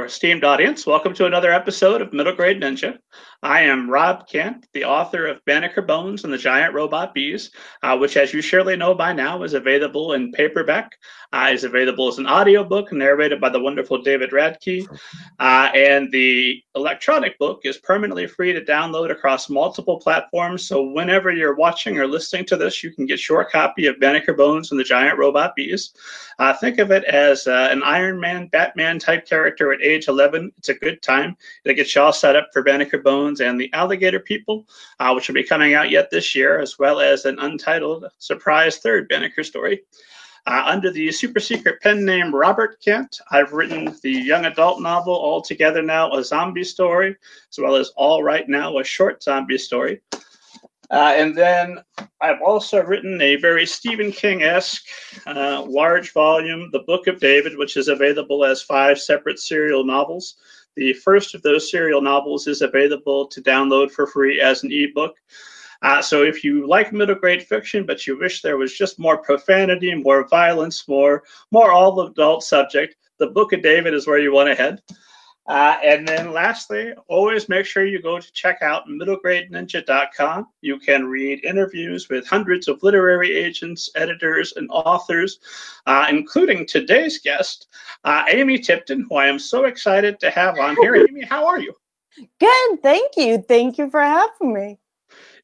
There, esteemed audience. Welcome to another episode of Middle Grade Ninja. I am Rob Kent, the author of Banneker Bones and the Giant Robot Bees, uh, which, as you surely know by now, is available in paperback. Is available as an audiobook narrated by the wonderful David Radke. Uh, and the electronic book is permanently free to download across multiple platforms. So whenever you're watching or listening to this, you can get your copy of Banneker Bones and the Giant Robot Bees. Uh, think of it as uh, an Iron Man, Batman type character at age 11. It's a good time. It'll get you all set up for Banneker Bones and the Alligator People, uh, which will be coming out yet this year, as well as an untitled surprise third Banneker story. Uh, under the super secret pen name Robert Kent, I've written the young adult novel All Together Now, a zombie story, as well as All Right Now, a short zombie story. Uh, and then I've also written a very Stephen King esque uh, large volume, The Book of David, which is available as five separate serial novels. The first of those serial novels is available to download for free as an ebook. Uh, so if you like middle grade fiction, but you wish there was just more profanity, more violence, more more all adult subject, the Book of David is where you want to head. Uh, and then lastly, always make sure you go to check out middlegradeninja.com. You can read interviews with hundreds of literary agents, editors, and authors, uh, including today's guest, uh, Amy Tipton, who I am so excited to have on here. Amy, how are you? Good. Thank you. Thank you for having me.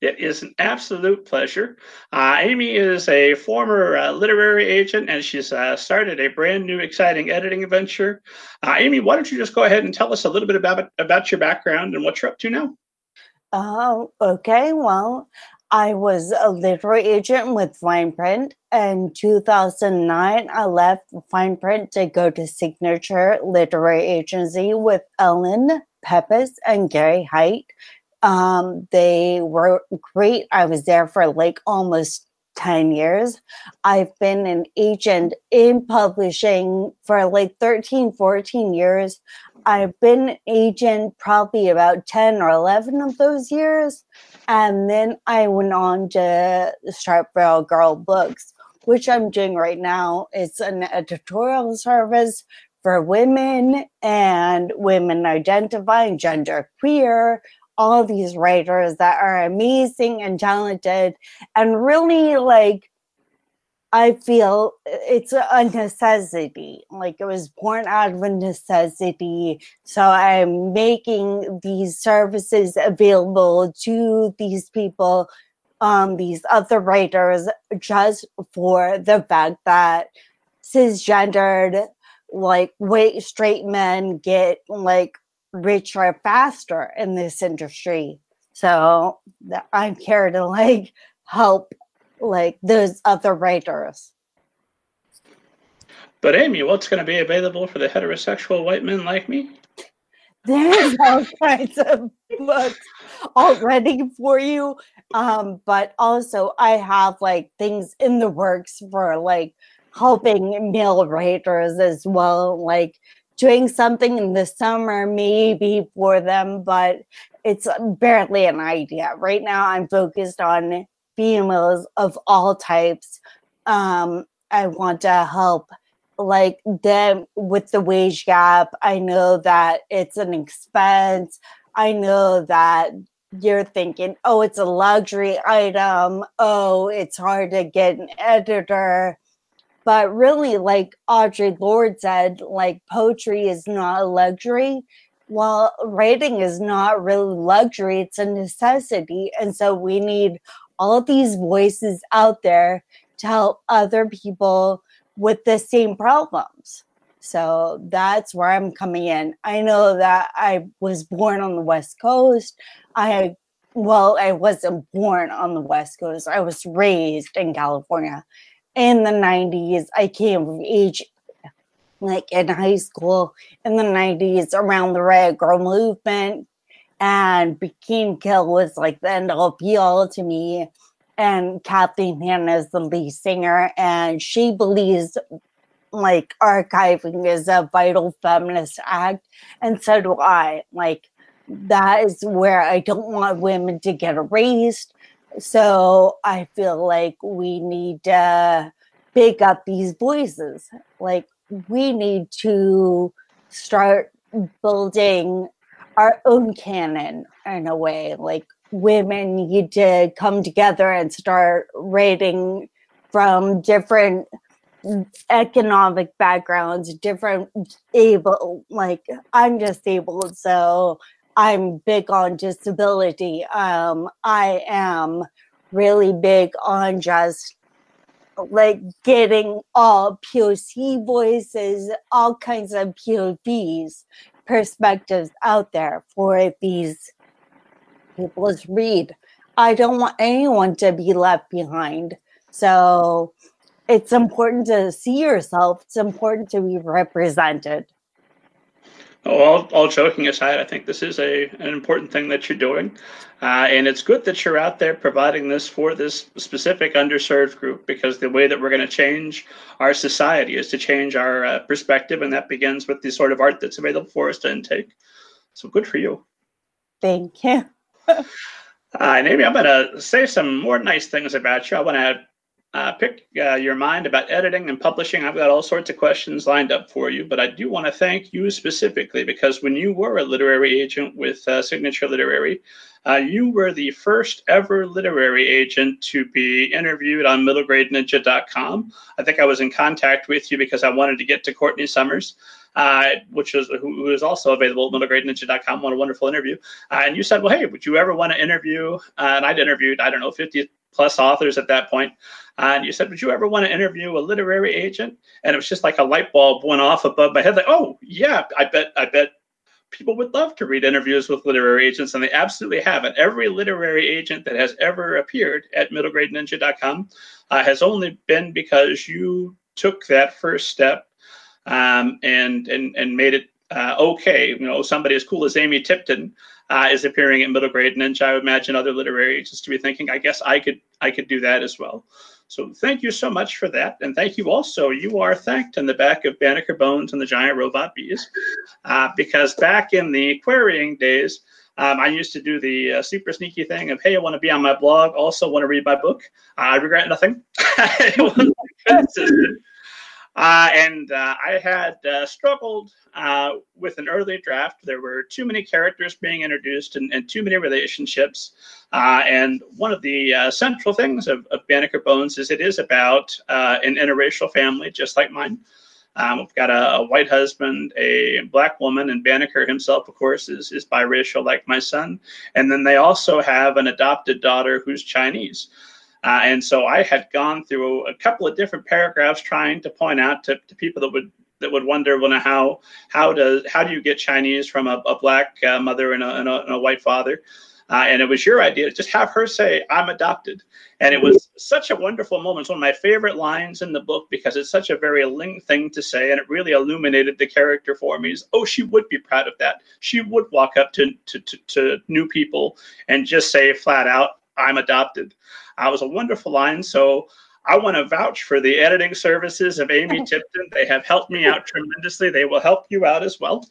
It is an absolute pleasure. Uh, Amy is a former uh, literary agent and she's uh, started a brand new exciting editing adventure. Uh, Amy, why don't you just go ahead and tell us a little bit about, about your background and what you're up to now? Oh, okay. Well, I was a literary agent with Fine Print. In 2009, I left Fine Print to go to Signature Literary Agency with Ellen Pepus and Gary Heidt. Um, they were great. I was there for like almost 10 years. I've been an agent in publishing for like 13, 14 years. I've been agent probably about 10 or 11 of those years. And then I went on to start Feral Girl Books, which I'm doing right now. It's an editorial service for women and women identifying gender queer, all these writers that are amazing and talented and really like I feel it's a necessity. Like it was born out of a necessity. So I'm making these services available to these people, um, these other writers, just for the fact that cisgendered, like white straight men get like richer faster in this industry. So I'm here to like help like those other writers. But Amy, what's going to be available for the heterosexual white men like me? There's all kinds of books already for you. Um, but also I have like things in the works for like helping male writers as well, like doing something in the summer maybe for them, but it's barely an idea. Right now, I'm focused on females of all types. Um, I want to help like them with the wage gap. I know that it's an expense. I know that you're thinking, oh, it's a luxury item. Oh, it's hard to get an editor. But really, like Audre Lorde said, like poetry is not a luxury. Well, writing is not really luxury, it's a necessity. And so we need all these voices out there to help other people with the same problems. So that's where I'm coming in. I know that I was born on the West Coast. I, well, I wasn't born on the West Coast. I was raised in California in the 90s. I came of age like in high school in the 90s around the Riot Grrrl movement. And Bikini Kill was like the end all be all to me. And Kathleen Hanna is the lead singer, and she believes like archiving is a vital feminist act. And so do I. Like, that is where I don't want women to get erased. So I feel like we need to pick up these voices. Like we need to start building our own canon in a way. Like women need to come together and start writing from different economic backgrounds, different able, like I'm disabled, so I'm big on disability. Um, I am really big on just like getting all POC voices, all kinds of POVs, perspectives out there for these people to read. I don't want anyone to be left behind. So it's important to see yourself. It's important to be represented. Oh, all, all joking aside, I think this is a an important thing that you're doing, uh, and it's good that you're out there providing this for this specific underserved group. Because the way that we're going to change our society is to change our uh, perspective, and that begins with the sort of art that's available for us to intake. So good for you. Thank you. uh, and Amy, I'm going to say some more nice things about you. I want to uh, pick uh, your mind about editing and publishing. I've got all sorts of questions lined up for you, but I do want to thank you specifically because when you were a literary agent with uh, Signature Literary, uh, you were the first ever literary agent to be interviewed on middlegradeninja.com. I think I was in contact with you because I wanted to get to Courtney Summers. Uh, which is who is also available at middlegradeninja.com. What a wonderful interview! Uh, and you said, "Well, hey, would you ever want to interview?" and I'd interviewed, I don't know, 50 plus authors at that point. And you said, Would you ever want to interview a literary agent? And it was just like a light bulb went off above my head, like, oh yeah, I bet, I bet people would love to read interviews with literary agents, and they absolutely have. And every literary agent that has ever appeared at middlegradeninja.com uh, has only been because you took that first step um, and and and made it uh, okay. You know, somebody as cool as Amy Tipton uh, is appearing at middle grade ninja. I would imagine other literary agents to be thinking, I guess I could I could do that as well. So thank you so much for that, and thank you also. You are thanked in the back of Banneker Bones and the Giant Robot Bees, uh, because back in the querying days. Um, I used to do the uh, super sneaky thing of, hey, I want to be on my blog, also want to read my book. I regret nothing. Uh, and uh, I had uh, struggled uh, with an early draft. There were too many characters being introduced and, and too many relationships. Uh, and one of the uh, central things of, of Banneker Bones is it is about an interracial family, just like mine. Um, we've got a, a, white husband, a black woman, and Banneker himself, of course, is, is biracial like my son. And then they also have an adopted daughter who's Chinese. Uh, and so I had gone through a couple of different paragraphs trying to point out to, to people that would that would wonder, well, how how does how do you get Chinese from a, a black uh, mother and a, and, a, and a, white father? Uh, and it was your idea to just have her say, "I'm adopted," and it was such a wonderful moment. It's one of my favorite lines in the book because it's such a very Ling thing to say, and it really illuminated the character for me. Is oh, she would be proud of that. She would walk up to to, to, to new people and just say flat out, "I'm adopted." It was a wonderful line. So I want to vouch for the editing services of Amy Tipton. They have helped me out tremendously. They will help you out as well.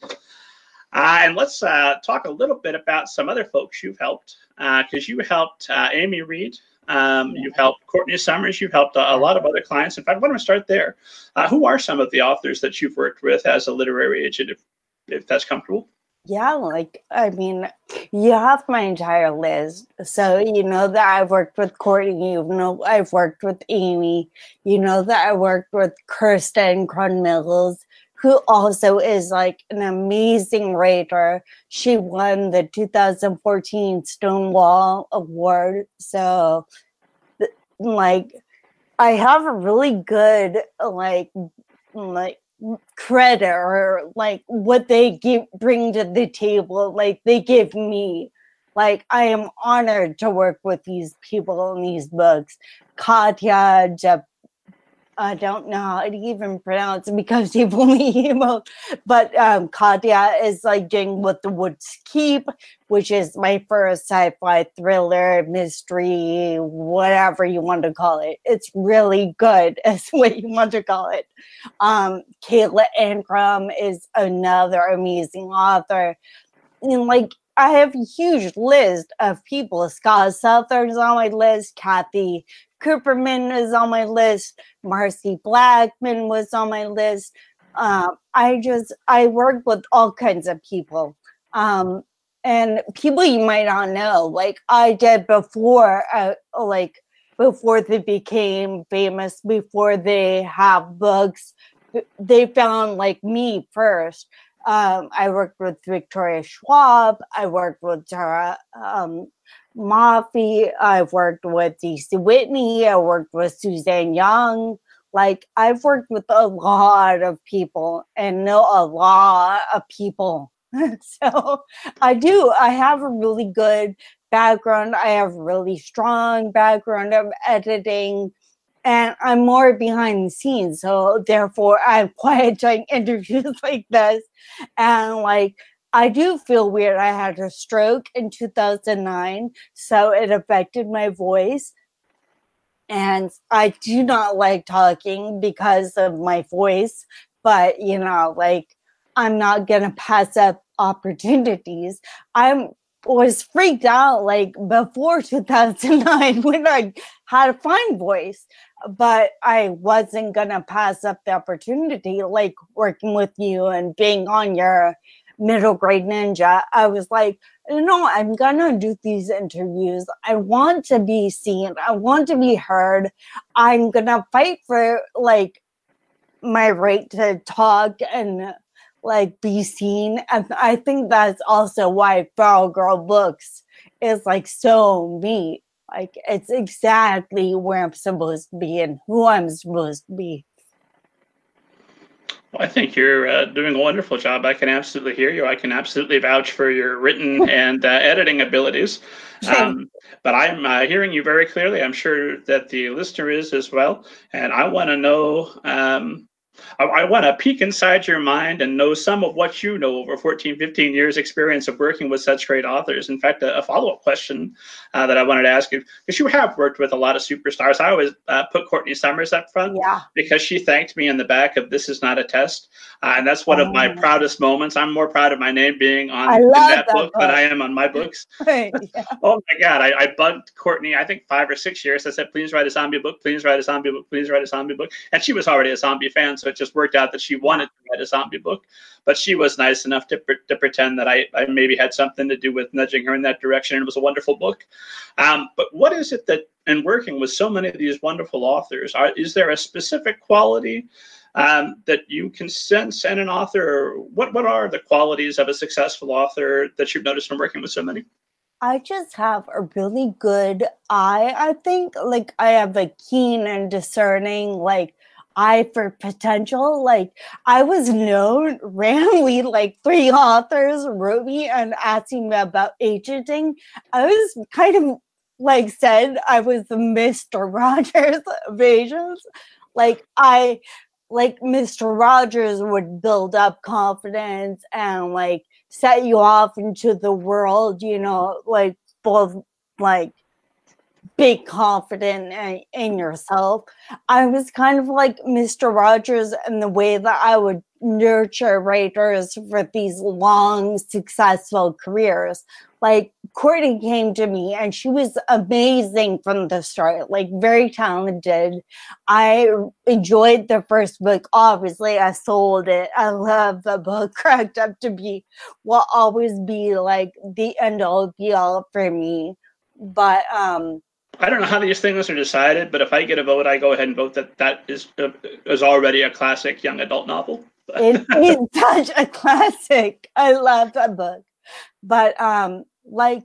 Uh, and let's uh, talk a little bit about some other folks you've helped, because uh, you helped uh, Amy Reed. Um, you've helped Courtney Summers. You've helped a, a, lot of other clients. In fact, I want to start there. Uh, who are some of the authors that you've worked with as a literary agent, if, if that's comfortable? Yeah, like I mean, you have my entire list. So you know that I've worked with Courtney, you know I've worked with Amy, you know that I worked with Kirstin Cronn-Mills, who also is like an amazing writer. She won the 2014 Stonewall Award. So like I have a really good like like credit or like what they give bring to the table like they give me. Like i am honored to work with these people in these books. Katya Jep- I don't know how to even pronounce it because people me emo. But um, Katya is like doing What the Woods Keep, which is my first sci-fi thriller, mystery, whatever you want to call it. It's really good, is what you want to call it. Um, Kayla Ancrum is another amazing author. And like I have a huge list of people. Scott Souther's on my list. Kathy Cooperman is on my list. Marcy Blackman was on my list. Um, I just I work with all kinds of people. Um, and people you might not know, like I did before, uh, like before they became famous, before they have books, they found like me first. Um, I worked with Victoria Schwab. I worked with Tara um, Mafi. I've worked with Daisy Whitney. I worked with Suzanne Young. Like I've worked with a lot of people and know a lot of people. so I do. I have a really good background. I have really strong background of editing and I'm more behind the scenes. So therefore, I'm quiet during interviews like this. And like, I do feel weird. I had a stroke in 2009, so it affected my voice. And I do not like talking because of my voice, but you know, like, I'm not gonna pass up opportunities. I'm was freaked out like before 2009 when I had a fine voice, but I wasn't gonna pass up the opportunity, like working with you and being on your middle grade ninja. I was like, no, I'm gonna do these interviews. I want to be seen. I want to be heard. I'm gonna fight for like my right to talk and like be seen. And I think that's also why Feral Girl Books is like so me. Like it's exactly where I'm supposed to be and who I'm supposed to be. Well, I think you're uh, doing a wonderful job. I can absolutely hear you. I can absolutely vouch for your written and uh, editing abilities. Um, but I'm uh, hearing you very clearly. I'm sure that the listener is as well. And I want to know um, I, I want to peek inside your mind and know some of what you know over 14, 15 years experience of working with such great authors. In fact, a, a follow-up question uh, that I wanted to ask you, because you have worked with a lot of superstars. I always uh, put Courtney Summers up front yeah. because she thanked me in the back of This Is Not a Test. Uh, and that's one oh. of my oh. proudest moments. I'm more proud of my name being on that, that, book, book than I am on my books. yeah. oh my God, I, I bugged Courtney, I think five or six years. I said, please write a zombie book, please write a zombie book, please write a zombie book. And she was already a zombie fan. So so it just worked out that she wanted to write a zombie book. But she was nice enough to, to pretend that I, I maybe had something to do with nudging her in that direction. And it was a wonderful book. Um, but what is it that, in working with so many of these wonderful authors, are, is there a specific quality um, that you can sense in an author? What, what are the qualities of a successful author that you've noticed from working with so many? I just have a really good eye. I think like I have a keen and discerning like eye for potential. Like I was known randomly, like three authors wrote me and asking me about agenting. I was kind of like said I was the Mr. Rogers of. Like I like Mr. Rogers would build up confidence and like set you off into the world, you know, like both like big confident in, in yourself. I was kind of like Mr. Rogers in the way that I would nurture writers for these long, successful careers. Like Courtney came to me and she was amazing from the start, like very talented. I enjoyed the first book. Obviously, I sold it. I love the book, cracked up to be will always be like the end all be all for me. But um I don't know how these things are decided, but if I get a vote, I go ahead and vote that that is uh, is already a classic young adult novel. it is such a classic. I love that book, but um, like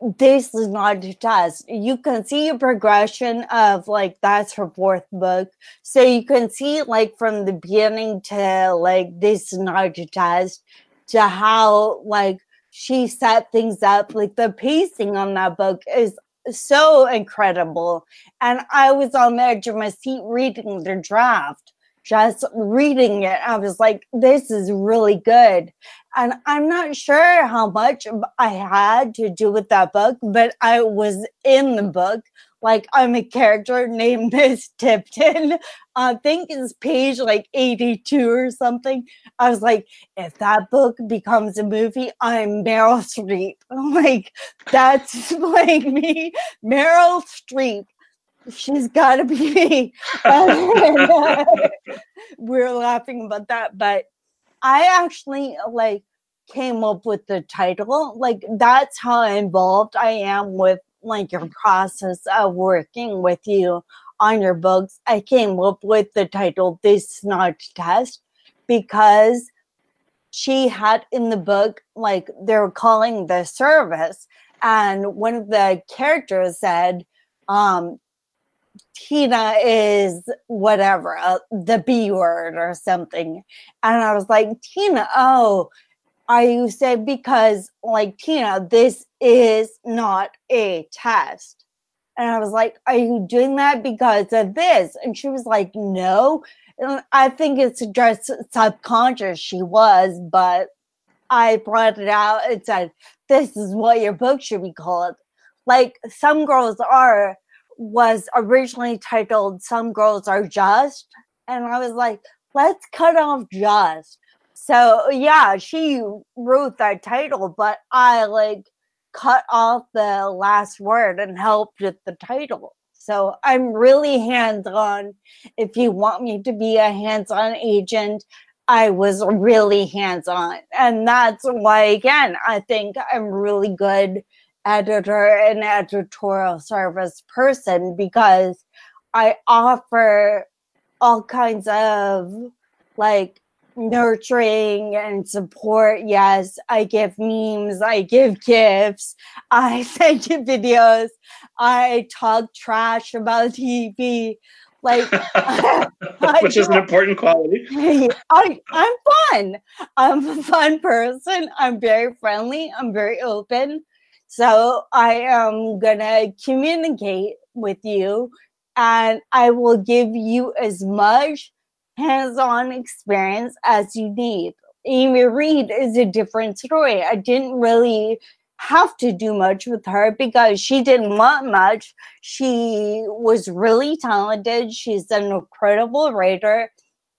this is not a test. You can see a progression of like that's her fourth book, so you can see like from the beginning to like this is not a test to how like she set things up. Like the pacing on that book is so incredible. And I was on the edge of my seat reading the draft, just reading it. I was like, this is really good. And I'm not sure how much I had to do with that book, but I was in the book like I'm a character named Miss Tipton. I think it's page like 82 or something. I was like, if that book becomes a movie, I'm Meryl Streep. I'm like, that's like me, Meryl Streep. she's got to be me. uh, we're laughing about that, but I actually like came up with the title. Like that's how involved I am with like your process of working with you on your books. I came up with the title This Not Test because she had in the book like they're calling the service and one of the characters said um tina is whatever uh, the b word or something and i was like tina oh are you saying because like tina this is not a test and i was like are you doing that because of this and she was like no And I think it's just subconscious she was, but I brought it out and said, This is what your book should be called. Like Some Girls Are was originally titled Some Girls Are Just. And I was like, Let's cut off just. So yeah, she wrote that title, but I like cut off the last word and helped with the title. So I'm really hands on. If you want me to be a hands on agent, I was really hands on. And that's why, again, I think I'm really good editor and editorial service person because I offer all kinds of like nurturing and support. Yes, I give memes, I give gifts, I send you videos, I talk trash about TV. Like, which is an important quality. I, I'm fun. I'm a fun person. I'm very friendly. I'm very open. So I am gonna communicate with you and I will give you as much hands-on experience as you need. Amy Reed is a different story. I didn't really have to do much with her because she didn't want much. She was really talented. She's an incredible writer.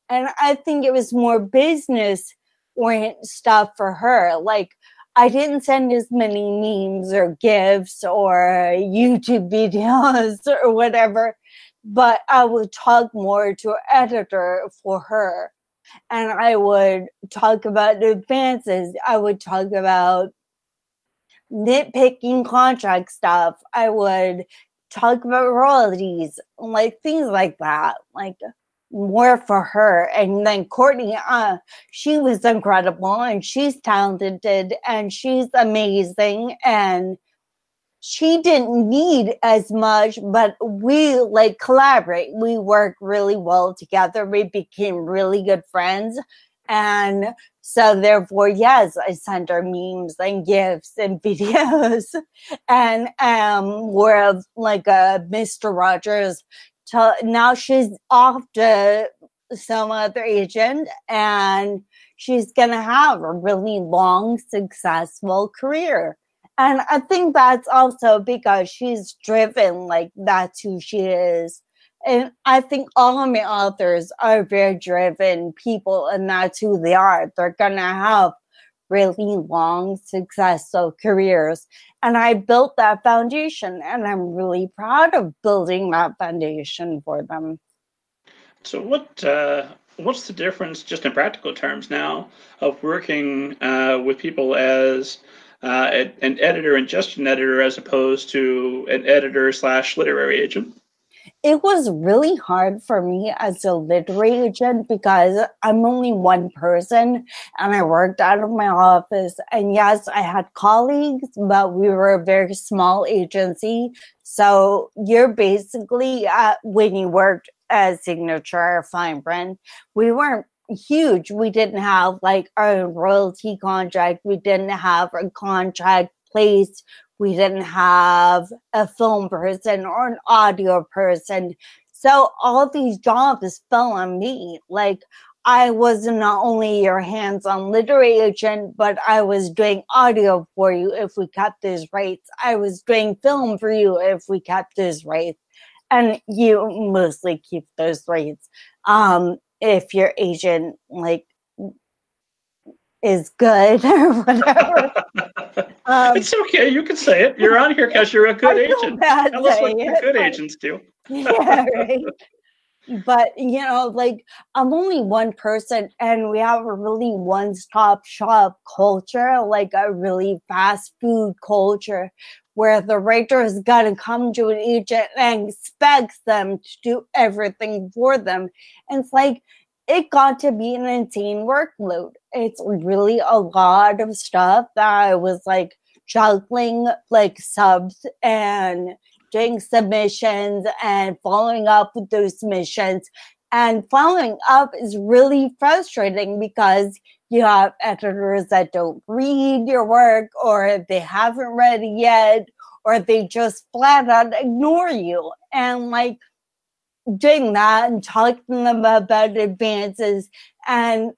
And I think it was more business oriented stuff for her. Like, I didn't send as many memes or gifts or YouTube videos or whatever but I would talk more to editor for her. And I would talk about the advances. I would talk about nitpicking contract stuff. I would talk about royalties, like things like that. Like more for her. And then Courtney, uh, she was incredible and she's talented and she's amazing. And she didn't need as much, but we like collaborate. We work really well together. We became really good friends. And so therefore, yes, I sent her memes and gifts and videos. and um we're like a Mr. Rogers. To, now she's off to some other agent and she's gonna have a really long, successful career and I think that's also because she's driven, like that's who she is. And I think all of my authors are very driven people, and that's who they are. They're gonna have really long, successful careers. And I built that foundation, and I'm really proud of building that foundation for them. So, what uh, what's the difference, just in practical terms, now of working uh, with people as uh, an editor and just an editor as opposed to an editor slash literary agent? It was really hard for me as a literary agent because I'm only one person and I worked out of my office. And yes, I had colleagues, but we were a very small agency. So you're basically, uh, when you worked as signature fine print, we weren't huge. We didn't have like a royalty contract. We didn't have a contract placed. We didn't have a film person or an audio person. So all these jobs fell on me. Like I was not only your hands-on literary agent, but I was doing audio for you if we kept those rights. I was doing film for you if we kept those rights. And you mostly keep those rights. Um, if your agent like is good or whatever. Um, it's okay. You can say it. You're on here because you're a good agent. Tell us what good agents do. yeah, right. But you know, like I'm only one person, and we have a really one-stop shop culture, like a really fast food culture, where the writer is gonna come to an agent and expects them to do everything for them. And it's like it got to be an insane workload. It's really a lot of stuff that I was like juggling like subs and doing submissions and following up with those submissions. And following up is really frustrating because you have editors that don't read your work or they haven't read it yet or they just flat out ignore you. And like doing that and talking about advances and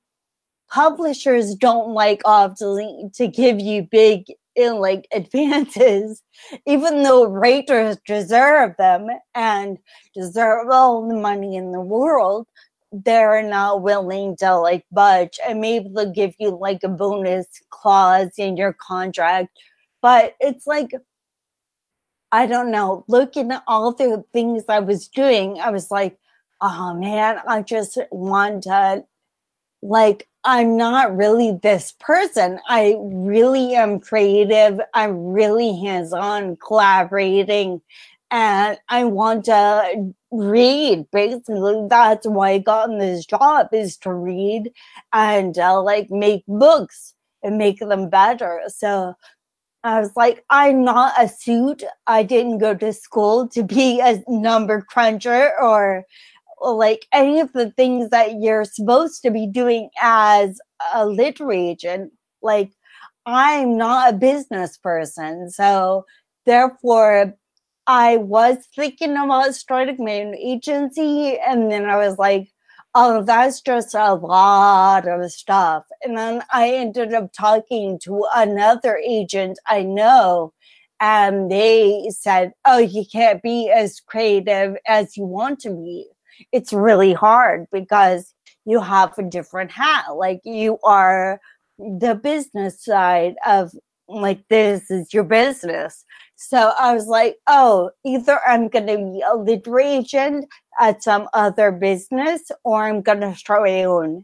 publishers don't like obviously to give you big in like advances even though writers deserve them and deserve all the money in the world they're not willing to like budge and maybe they'll give you like a bonus clause in your contract but it's like I don't know, looking at all the things I was doing, I was like, oh man, I just want to, like, I'm not really this person. I really am creative. I'm really hands on collaborating. And I want to read. Basically, that's why I got in this job is to read and uh, like make books and make them better. So I was like, I'm not a suit. I didn't go to school to be a number cruncher or, like any of the things that you're supposed to be doing as a literary agent. Like, I'm not a business person. So, therefore, I was thinking about starting my own agency. And then I was like, oh, that's just a lot of stuff. And then I ended up talking to another agent I know, and they said, oh, you can't be as creative as you want to be. It's really hard because you have a different hat. Like you are the business side of like this is your business. So I was like, oh, either I'm going to be a literary agent at some other business or I'm going to start my own.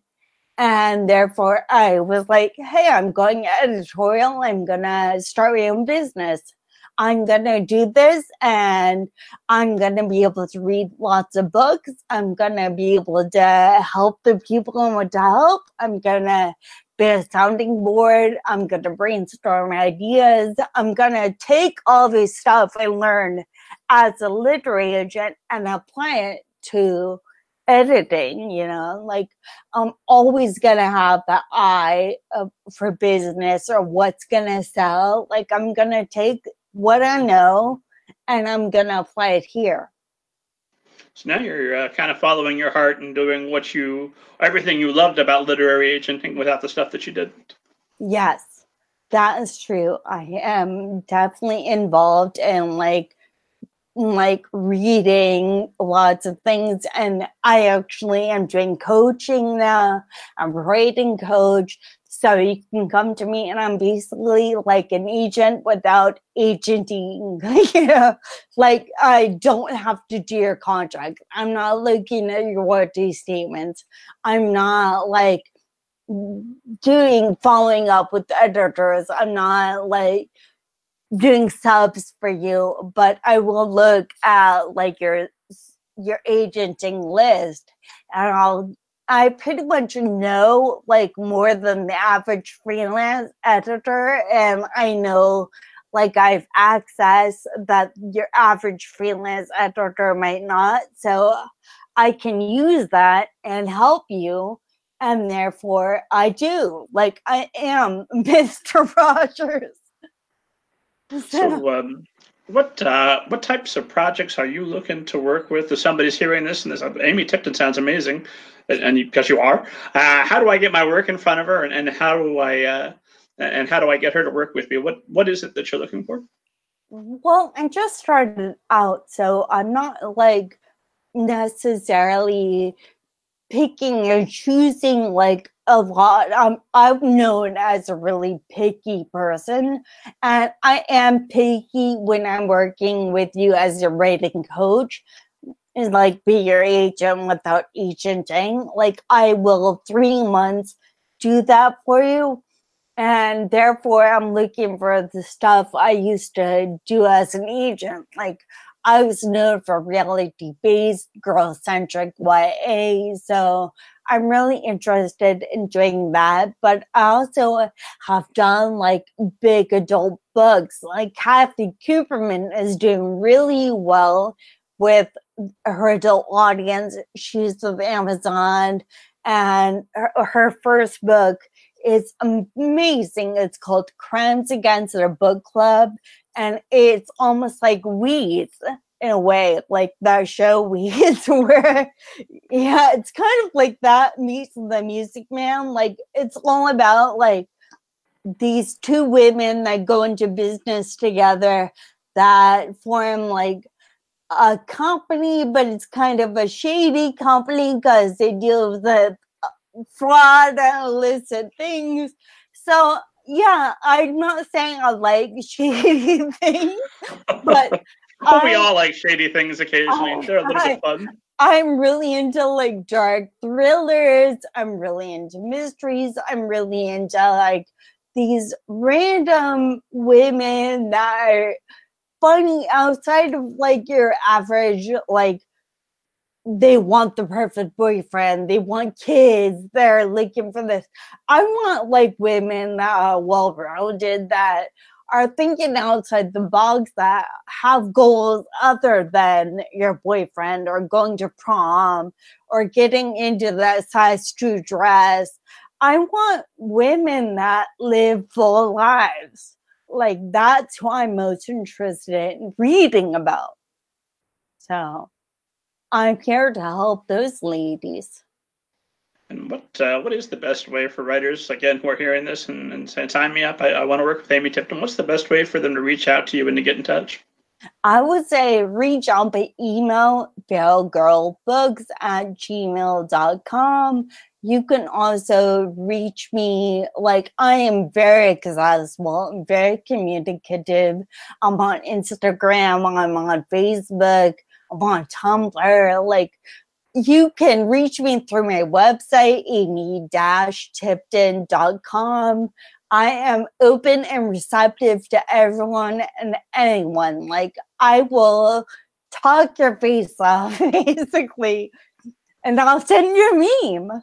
And therefore, I was like, hey, I'm going editorial. I'm going to start my own business. I'm going to do this and I'm going to be able to read lots of books. I'm going to be able to help the people I want to help. I'm going to be sounding board. I'm going to brainstorm ideas. I'm going to take all this stuff I learned as a literary agent and apply it to editing you know like i'm always gonna have the eye of, for business or what's gonna sell like i'm gonna take what i know and i'm gonna apply it here so now you're uh, kind of following your heart and doing what you everything you loved about literary agenting without the stuff that you didn't yes that is true i am definitely involved in like like reading lots of things and I actually am doing coaching now. I'm writing coach. So you can come to me and I'm basically like an agent without agenting. you know, like I don't have to do your contract. I'm not looking at your warranty statements. I'm not like doing following up with editors. I'm not like doing subs for you, but I will look at like your your agenting list and I'll I pretty much know like more than the average freelance editor and I know like I've access that your average freelance editor might not. So I can use that and help you. And therefore I do. Like I am Mr. Rogers. So, um, what uh, what types of projects are you looking to work with? If somebody's hearing this and this, Amy Tipton sounds amazing, and because you, you, are, uh, how do I get my work in front of her, and, and how do I uh, and how do I get her to work with me? What what is it that you're looking for? Well, I just started out, so I'm not like necessarily picking or choosing like a lot. Um, I'm known as a really picky person, and I am picky when I'm working with you as a writing coach and like be your agent without agenting. Like I will three months do that for you. And therefore I'm looking for the stuff I used to do as an agent. Like I was known for reality based girl centric YA. So I'm really interested in doing that. But I also have done like big adult books. Like Kathy Cooperman is doing really well with her adult audience. She's with Amazon, and her, her first book is amazing. It's called Crimes Against Their Book Club, and it's almost like Weeds in a way, like that show Weeds, where yeah, it's kind of like that meets the Music Man. Like it's all about like these two women that go into business together that form like a company, but it's kind of a shady company because they deal with the uh, fraud and illicit things. So yeah, I'm not saying I like shady things, but we I, all like shady things occasionally. I, They're a little bit fun. I'm really into like dark thrillers. I'm really into mysteries. I'm really into like these random women that are funny outside of like your average like they want the perfect boyfriend they want kids they're looking for this. I want like women that are well-rounded that are thinking outside the box that have goals other than your boyfriend or going to prom or getting into that size two dress. I want women that live full lives like that's who I'm most interested in reading about. So I'm here to help those ladies. And what uh, what is the best way for writers? Again, who are hearing this and, and sign me up. I, I want to work with Amy Tipton. What's the best way for them to reach out to you and to get in touch? I would say reach out by email, feralgirlbooks at gmail.com. You can also reach me, like, I am very accessible, very communicative. I'm on Instagram, I'm on Facebook, I'm on Tumblr. Like, you can reach me through my website, amy-tipton.com. I am open and receptive to everyone and anyone. Like, I will talk your face off, basically and I'll send you a meme.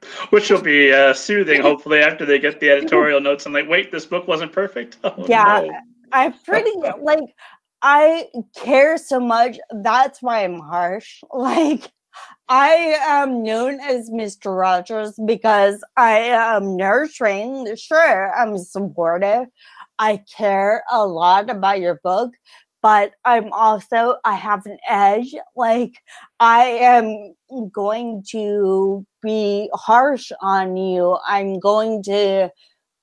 Which will be uh, soothing, hopefully, after they get the editorial notes and like, wait, this book wasn't perfect. Oh, yeah, no. I pretty like I care so much. That's why I'm harsh. Like I am known as Mr. Rogers because I am nurturing. Sure, I'm supportive. I care a lot about your book, but I'm also, I have an edge. Like, I am going to be harsh on you. I'm going to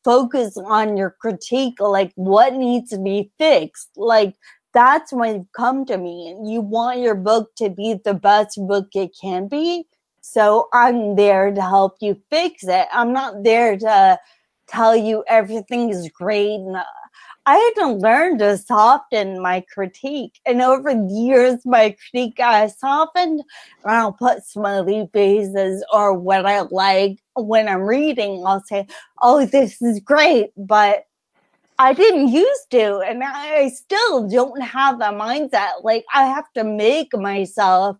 focus on your critique, like, what needs to be fixed. Like, that's when you come to me. And you want your book to be the best book it can be. So I'm there to help you fix it. I'm not there to tell you everything is great and uh, I had to learn to soften my critique. And over the years, my critique got softened. I'll put smiley faces or what I like when I'm reading. I'll say, oh, this is great. But I didn't used to. And I still don't have that mindset. Like, I have to make myself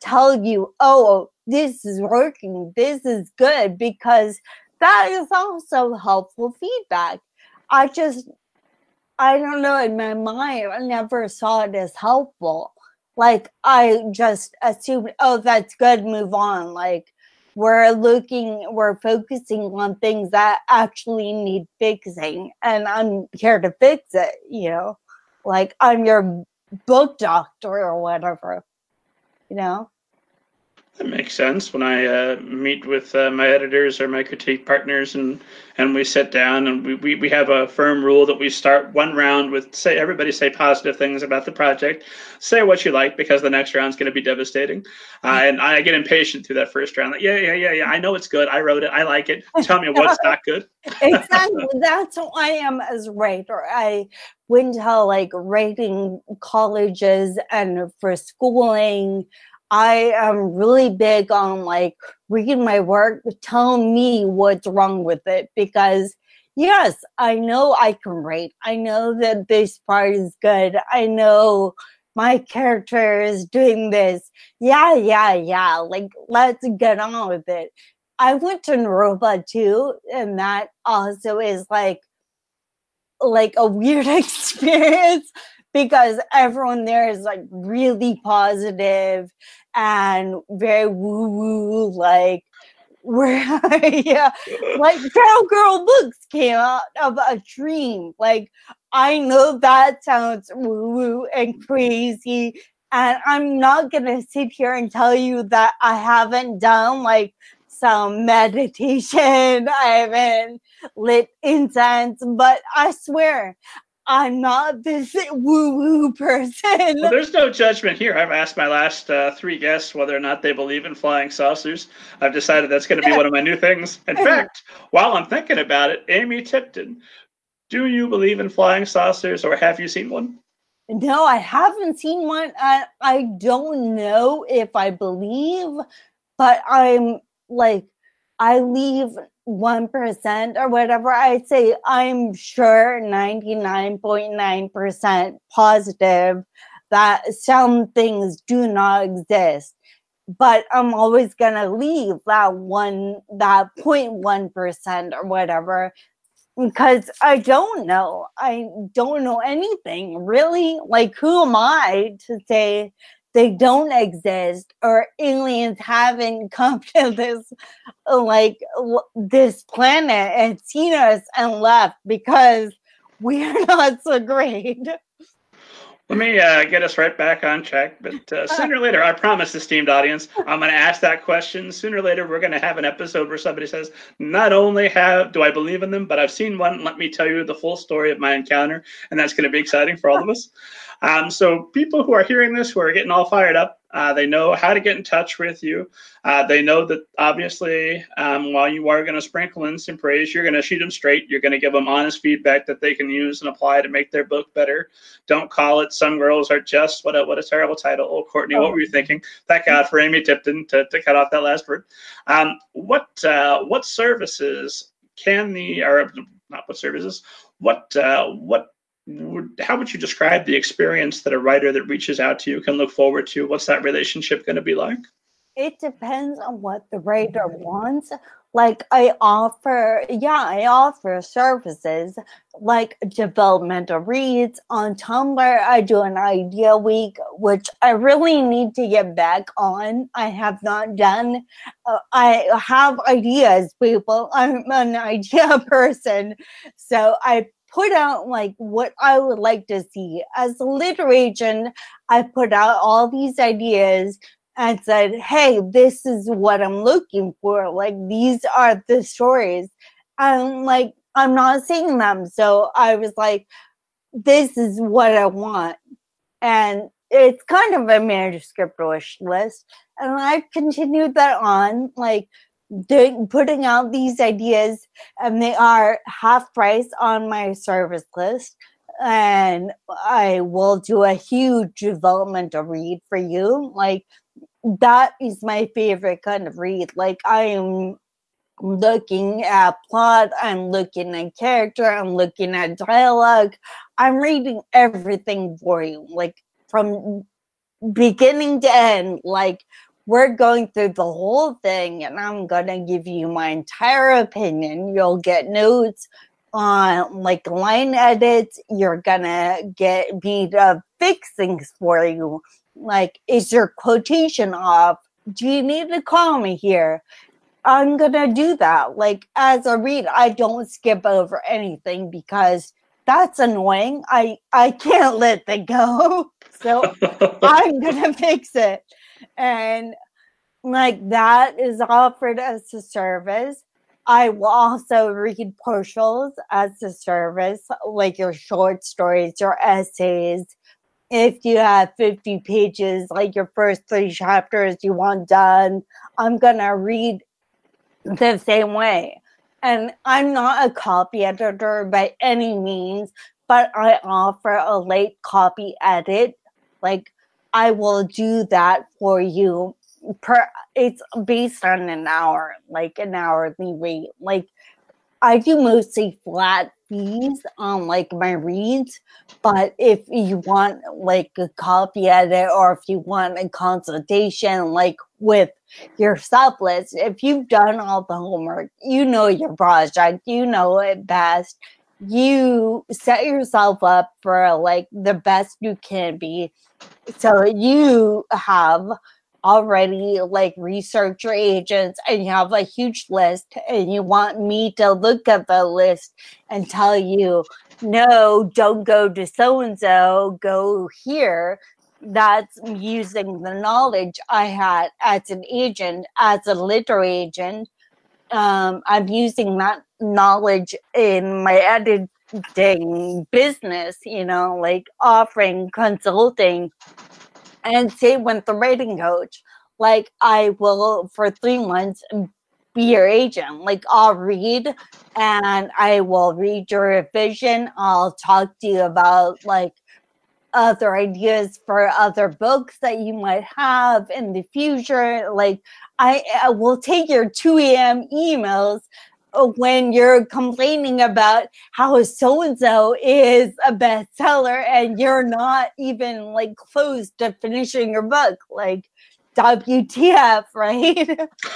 tell you, oh, this is working. This is good because that is also helpful feedback. I just I don't know, in my mind, I never saw it as helpful. Like, I just assumed, oh, that's good, move on. Like, we're looking, we're focusing on things that actually need fixing, and I'm here to fix it, you know? Like, I'm your book doctor or whatever, you know? That makes sense. When I uh, meet with uh, my editors or my critique partners, and and we sit down and we, we, we have a firm rule that we start one round with say everybody say positive things about the project, say what you like because the next round's going to be devastating, uh, and I get impatient through that first round. Like yeah yeah yeah yeah I know it's good. I wrote it. I like it. Tell me what's not good. exactly. That's who I am as a writer. I went to like writing colleges and for schooling I am really big on like reading my work, tell me what's wrong with it because yes, I know I can write. I know that this part is good. I know my character is doing this. Yeah, yeah, yeah. Like let's get on with it. I went to Naropa too, and that also is like like a weird experience because everyone there is like really positive and very woo woo, like where yeah, like Feral Girl books came out of a dream. Like I know that sounds woo woo and crazy, and I'm not gonna sit here and tell you that I haven't done like some meditation. I haven't lit incense, but I swear I'm not this woo woo person. Well, there's no judgment here. I've asked my last uh, three guests whether or not they believe in flying saucers. I've decided that's going to be one of my new things. In fact, while I'm thinking about it, Amy Tipton, do you believe in flying saucers or have you seen one? No, I haven't seen one. I, I don't know if I believe, but I'm like, I leave 1% or whatever, I'd say I'm sure 99.9% positive that some things do not exist. But I'm always gonna leave that one, that 0.1% or whatever, because I don't know. I don't know anything really. Like, who am I to say they don't exist or aliens haven't come to this like this planet and seen us and left because we're not so great let me uh, get us right back on track. But uh, sooner or later, I promise, esteemed audience, I'm going to ask that question. Sooner or later, we're going to have an episode where somebody says, "Not only have do I believe in them, but I've seen one. Let me tell you the full story of my encounter," and that's going to be exciting for all of us. Um, so people who are hearing this, who are getting all fired up, uh, they know how to get in touch with you. Uh, they know that obviously, um, while you are going to sprinkle in some praise, you're going to shoot them straight. You're going to give them honest feedback that they can use and apply to make their book better. Don't call it "Some Girls Are Just." What a what a terrible title. Oh, Courtney, oh. what were you thinking? Thank God for Amy Tipton to, to cut off that last word. Um, what uh, what services can the or not what services? What uh, what how would you describe the experience that a writer that reaches out to you can look forward to? What's that relationship going to be like? It depends on what the writer wants. Like I offer, yeah, I offer services like developmental reads on Tumblr. I do an idea week, which I really need to get back on. I have not done. Uh, I have ideas, people. I'm an idea person, so I put out like what I would like to see. As a literary agent, I put out all these ideas and said, hey, this is what I'm looking for. Like, these are the stories. And like, I'm not seeing them. So I was like, this is what I want. And it's kind of a manuscript wish list. And I've continued that on. Like, doing putting out these ideas and they are half price on my service list. And i will do a huge developmental read for you. Like that is my favorite kind of read like i am looking at plot i'm looking at character i'm looking at dialogue. I'm reading everything for you. Like from beginning to end like we're going through the whole thing and I'm going to give you my entire opinion. You'll get notes on like line edits. You're going to get me to fix things for you. Like, is your quotation off? Do you need to call me here? I'm going to do that. Like, as a read, I don't skip over anything because that's annoying. I, I can't let that go. So I'm going to fix it and like that is offered as a service. I will also read partials as a service, like your short stories, your essays. If you have 50 pages, like your first three chapters you want done, I'm gonna read the same way. And I'm not a copy editor by any means, but I offer a late copy edit. Like I will do that for you per it's based on an hour, like an hourly rate. Like I do mostly flat fees on like my reads, but if you want like a copy edit or if you want a consultation like with your sublist, if you've done all the homework, you know your project, you know it best, you set yourself up for like the best you can be. So you have already like researcher agents and you have a huge list and you want me to look at the list and tell you no don't go to so and so go here that's using the knowledge i had as an agent as a literary agent um, i'm using that knowledge in my editing business you know like offering consulting and same with the writing coach. Like I will for three months be your agent. Like I'll read and I will read your revision. I'll talk to you about like other ideas for other books that you might have in the future. Like I, I will take your 2 a.m. emails when you're complaining about how so and so is a bestseller and you're not even like close to finishing your book, like WTF, right?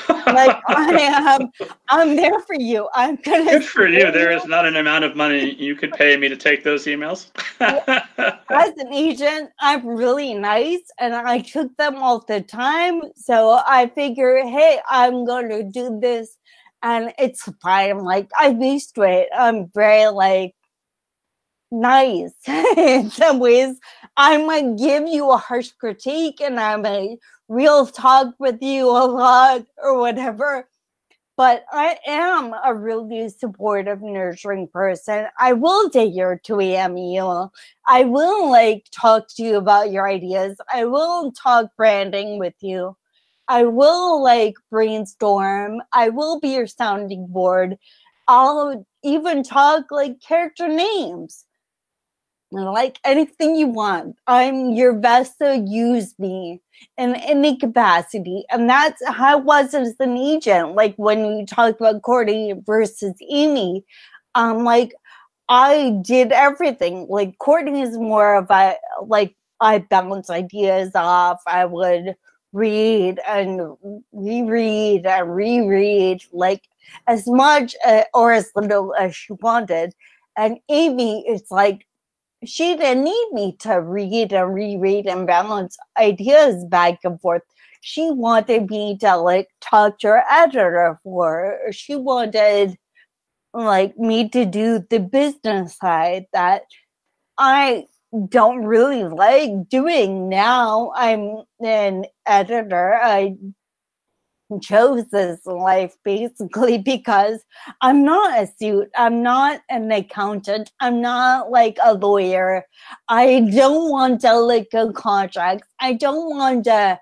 like I am, I'm there for you. I'm gonna. Good for you. There is not an amount of money you could pay me to take those emails. As an agent, I'm really nice, and I took them all the time. So I figure, hey, I'm going to do this and it's fine. I'm like, I'm used to it. I'm very like nice in some ways. I might give you a harsh critique and I might real talk with you a lot or whatever. But I am a really supportive, nurturing person. I will take your 2 a.m. email. I will like talk to you about your ideas. I will talk branding with you. I will like brainstorm. I will be your sounding board. I'll even talk like character names. Like anything you want. I'm your vessel, use me in any capacity. And that's how I was as an agent. Like when we talked about Courtney versus Amy, um, like I did everything. Like Courtney is more of a like I bounce ideas off. I would read and reread and reread like as much uh, or as little as she wanted. And Amy, it's like she didn't need me to read and reread and balance ideas back and forth. She wanted me to like talk to her editor for her. She wanted like me to do the business side that I don't really like doing now. I'm an editor. I chose this life basically because I'm not a suit. I'm not an accountant. I'm not like a lawyer. I don't want to look at contracts. I don't want to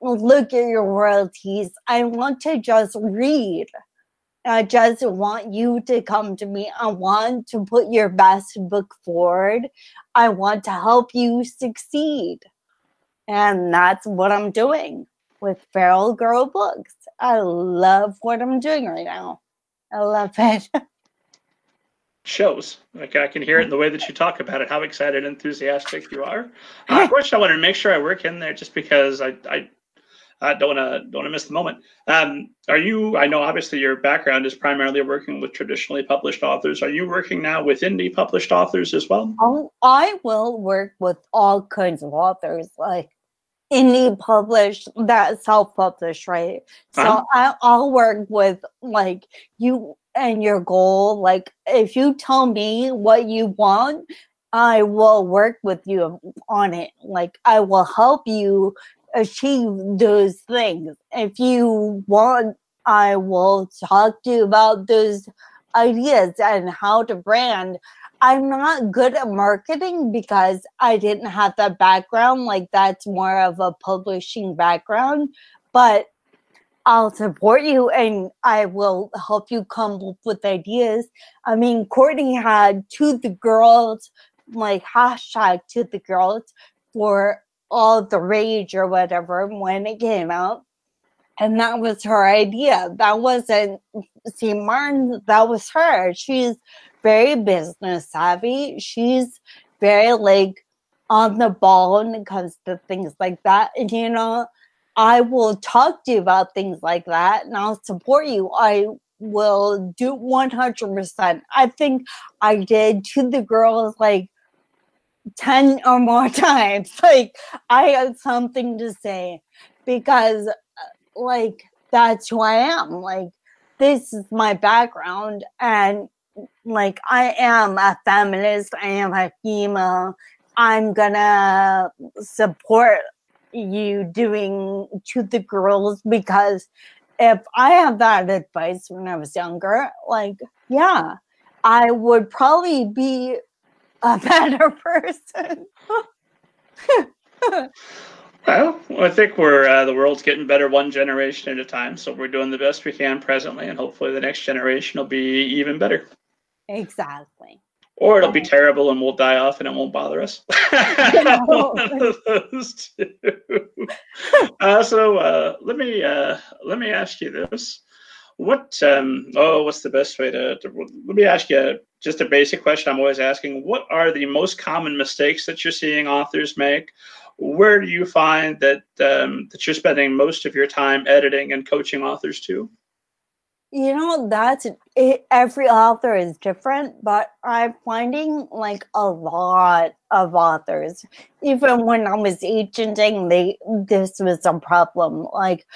look at your royalties. I want to just read. I just want you to come to me. I want to put your best book forward. I want to help you succeed. And that's what I'm doing with Feral Girl Books. I love what I'm doing right now. I love it. Shows. Like I can hear it in the way that you talk about it, how excited and enthusiastic you are. Uh, of course, I wanted to make sure I work in there just because I, I I don't want to don't want to miss the moment. Um, are you? I know obviously your background is primarily working with traditionally published authors. Are you working now with indie published authors as well? Oh, I will work with all kinds of authors, like indie published, that self published, right? So uh-huh. I, I'll work with like you and your goal. Like if you tell me what you want, I will work with you on it. Like I will help you achieve those things. If you want, I will talk to you about those ideas and how to brand. I'm not good at marketing because I didn't have that background. Like, that's more of a publishing background. But I'll support you and I will help you come up with ideas. I mean, Courtney had to the girls, like hashtag to the girls for all the rage or whatever when it came out. And that was her idea. That wasn't St. Martin, that was her. She's very business savvy. She's very like on the ball when it comes to things like that. And you know, I will talk to you about things like that and I'll support you. I will do 100%. I think I did to the girls like 10 or more times. Like, I had something to say because, uh, like, that's who I am. Like, this is my background. And, like, I am a feminist, I am a female. I'm gonna support you doing to the girls because if I had that advice when I was younger, like, yeah, I would probably be a better person. well, I think we're uh, the world's getting better one generation at a time, so we're doing the best we can presently, and hopefully the next generation will be even better. Exactly or it'll be terrible and we'll die off and it won't bother us. One of those two. Uh, so uh, let me uh, let me ask you this: What um, oh, what's the best way to, to, Let me ask you just a basic question. I'm always asking: What are the most common mistakes that you're seeing authors make? Where do you find that um, that you're spending most of your time editing and coaching authors to? You know, that's it, every author is different, but I'm finding like a lot of authors, even when I was agenting, they this was a problem. Like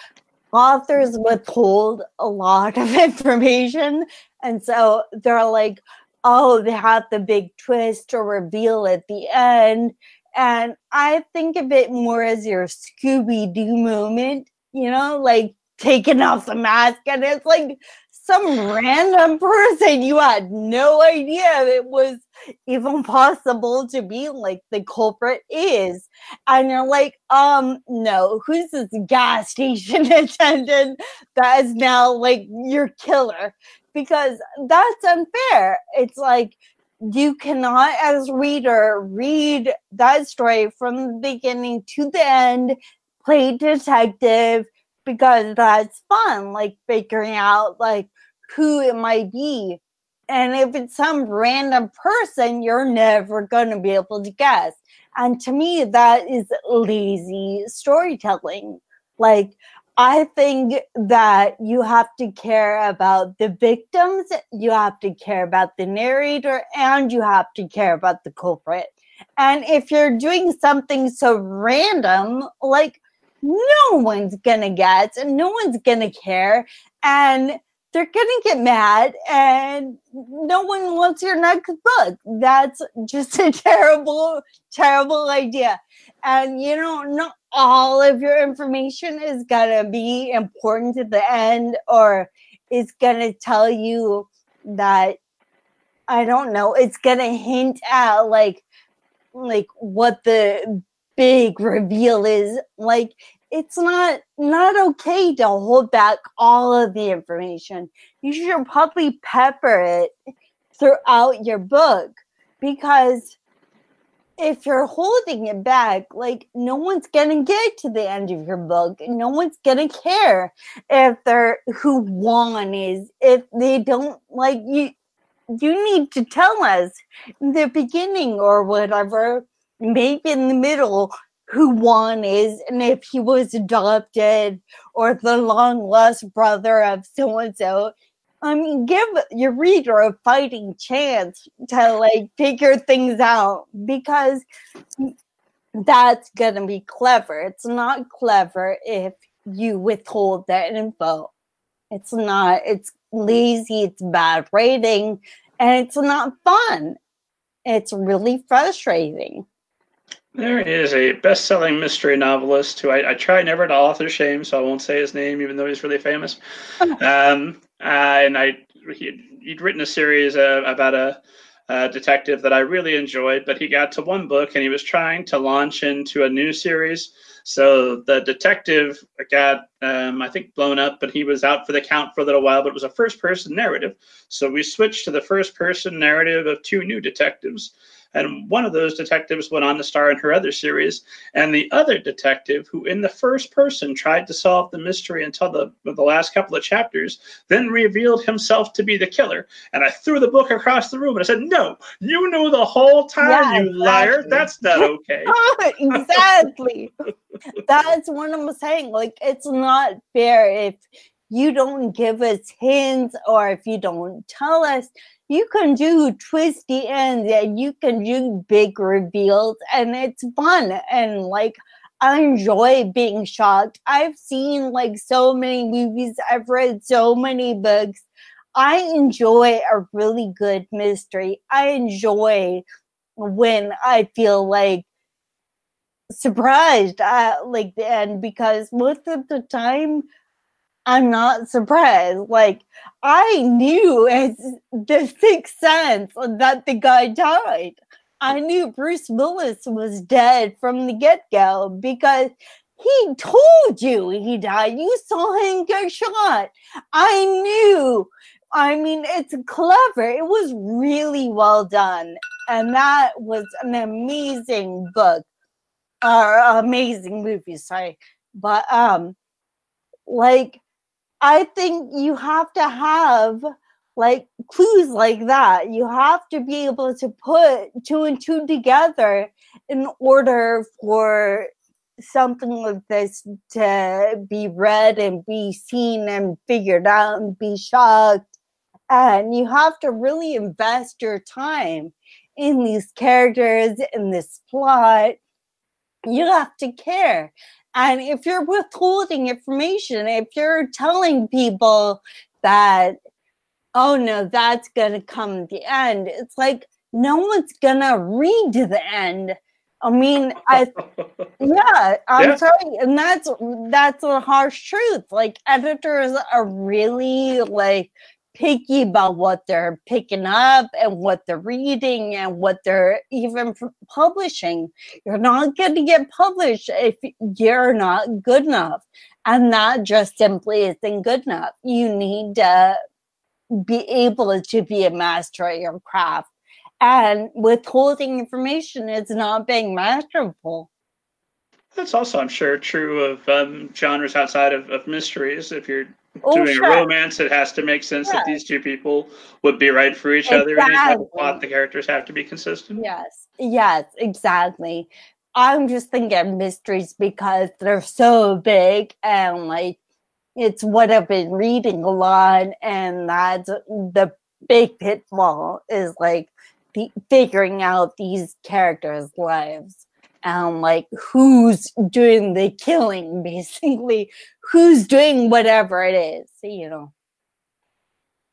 authors withhold a lot of information, and so they're like, oh, they have the big twist or reveal at the end. And I think of it more as your Scooby Doo moment, you know, like taking off the mask and it's like some random person you had no idea it was even possible to be like the culprit is and you're like um no who's this gas station attendant that is now like your killer because that's unfair it's like you cannot as reader read that story from the beginning to the end play detective because that's fun, like figuring out like who it might be. And if it's some random person, you're never going to be able to guess. And to me, that is lazy storytelling. Like, I think that you have to care about the victims, you have to care about the narrator, and you have to care about the culprit. And if you're doing something so random, like no one's gonna get and no one's gonna care and they're gonna get mad and no one wants your next book that's just a terrible terrible idea and you know not all of your information is gonna be important to the end or is gonna tell you that i don't know it's gonna hint at like like what the big reveal is. Like it's not not okay to hold back all of the information. You should probably pepper it throughout your book because if you're holding it back like no one's gonna get to the end of your book no one's gonna care if they're who won is if they don't like you you need to tell us in the beginning or whatever maybe in the middle who won is and if he was adopted or the long lost brother of so and so. I mean, give your reader a fighting chance to like figure things out because that's gonna be clever. It's not clever if you withhold that info. It's not, it's lazy, it's bad writing, and it's not fun. It's really frustrating. There is a best-selling mystery novelist who I, I, try never to author shame, so I won't say his name, even though he's really famous. um, and I he, would written a series uh, about a, a, detective that I really enjoyed, but he got to one book and he was trying to launch into a new series. So the detective got, um, I think, blown up, but he was out for the count for a little while. But it was a first-person narrative, so we switched to the first-person narrative of two new detectives. And one of those detectives went on to star in her other series. And the other detective, who in the first person tried to solve the mystery until the, the last couple of chapters, then revealed himself to be the killer. And I threw the book across the room and I said, No, you knew the whole time, yeah, you exactly. liar. That's not okay. exactly. That's what I'm saying. Like, it's not fair if you don't give us hints or if you don't tell us you can do twisty ends and you can do big reveals and it's fun and like I enjoy being shocked. I've seen like so many movies, I've read so many books. I enjoy a really good mystery. I enjoy when I feel like surprised at like the end because most of the time I'm not surprised. Like I knew as the sixth sense that the guy died. I knew Bruce Willis was dead from the get go because he told you he died. You saw him get shot. I knew. I mean, it's clever. It was really well done. And that was an amazing book or amazing movie, sorry. But um like I think you have to have like clues like that. You have to be able to put two and two together in order for something like this to be read and be seen and figured out and be shocked. And you have to really invest your time in these characters, in this plot. You have to care. And if you're withholding information, if you're telling people that, oh no, that's going to come at the end, it's like no one's going to read to the end. I mean, I yeah, I'm yeah. sorry, and that's that's a harsh truth. Like editors are really like picky about what they're picking up and what they're reading and what they're even publishing. You're not going to get published if you're not good enough. And that just simply isn't good enough. You need to be able to be a master at your craft. And withholding information is not being masterful. That's also, I'm sure, true of um, genres outside of, of mysteries. If you're oh, doing sure. a romance, it has to make sense yeah. that these two people would be right for each exactly. other. And have plot, the characters have to be consistent. Yes, yes, exactly. I'm just thinking mysteries because they're so big and like it's what I've been reading a lot, and that's the big pitfall is like the, figuring out these characters' lives and like who's doing the killing basically. Who's doing whatever it is you know?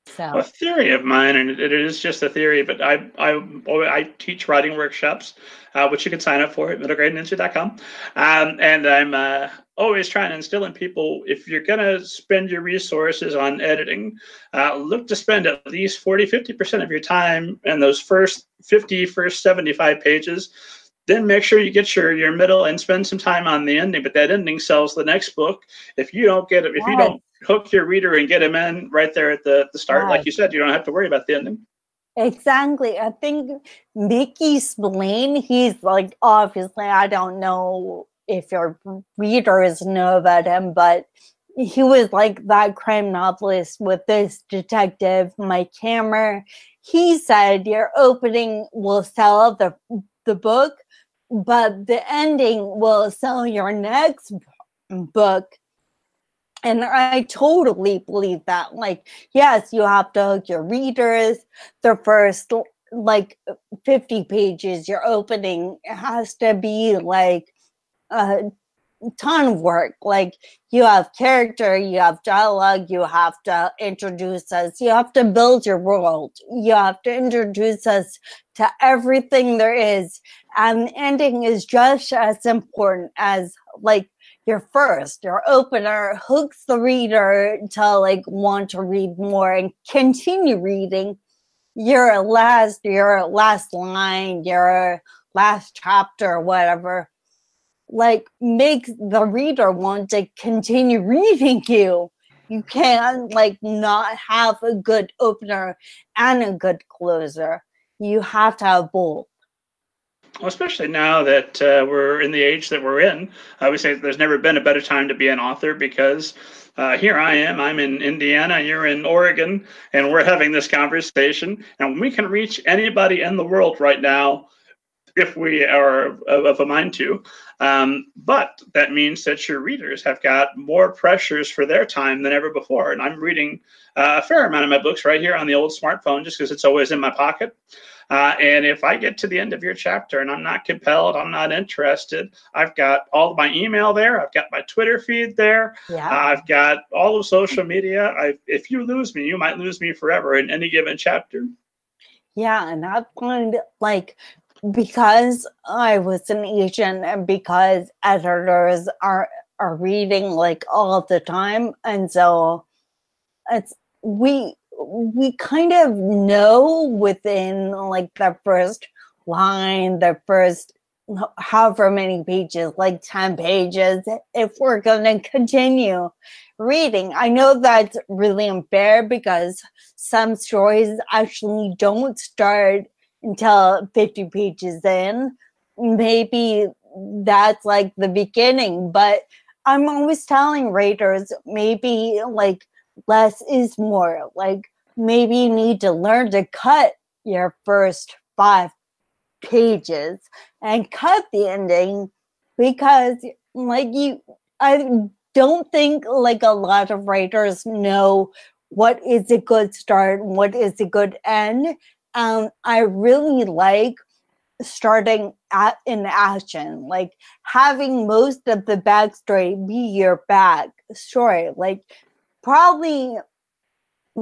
So. A theory of mine and it is just a theory but i i, I teach writing workshops uh, which you can sign up for at middlegradeninja.com um, and i'm uh, always trying to instill in people if you're going to spend your resources on editing uh, look to spend at least 40 50% of your time in those first 50 first 75 pages then make sure you get your your middle and spend some time on the ending but that ending sells the next book. If you don't get it if you don't hook your reader and get him in right there at the, the start like you said you don't have to worry about the ending. Exactly. I think mickey spillane he's like obviously i don't know if your readers know about him but he was like that crime novelist with this detective mike hammer. He said your opening will sell the the book but the ending will sell your next book and I totally believe that. Like, yes, you have to hook your readers. The first like 50 pages, your opening has to be like a ton of work. Like you have character, you have dialogue, you have to introduce us, you have to build your world, you have to introduce us to everything there is. And ending is just as important as like your first, your opener hooks the reader to like want to read more and continue reading. Your last, your last line, your last chapter, whatever like makes the reader want to continue reading you. You can't like not have a good opener and a good closer. You have to have both. Well, especially now that uh, we're in the age that we're in, I would say there's never been a better time to be an author because uh, here I am. I'm in Indiana. You're in Oregon, and we're having this conversation. And we can reach anybody in the world right now if we are of a mind to. Um, but that means that your readers have got more pressures for their time than ever before. And I'm reading uh, a fair amount of my books right here on the old smartphone just because it's always in my pocket. Uh, and if I get to the end of your chapter and I'm not compelled, I'm not interested, I've got all my email there. I've got my Twitter feed there. Yeah. Uh, I've got all of social media. I, if you lose me, you might lose me forever in any given chapter. Yeah, and I find like because I was an agent and because editors are are reading like all the time and so it's we we kind of know within like the first line the first however many pages like 10 pages if we're going to continue reading i know that's really unfair because some stories actually don't start until 50 pages in. Maybe that's like the beginning, but I'm always telling readers maybe like less is more. Like maybe you need to learn to cut your first five pages and cut the ending because like you I don't think like a lot of writers know what is a good start what is a good end um, I really like starting at in action, like having most of the backstory be your back story. Like probably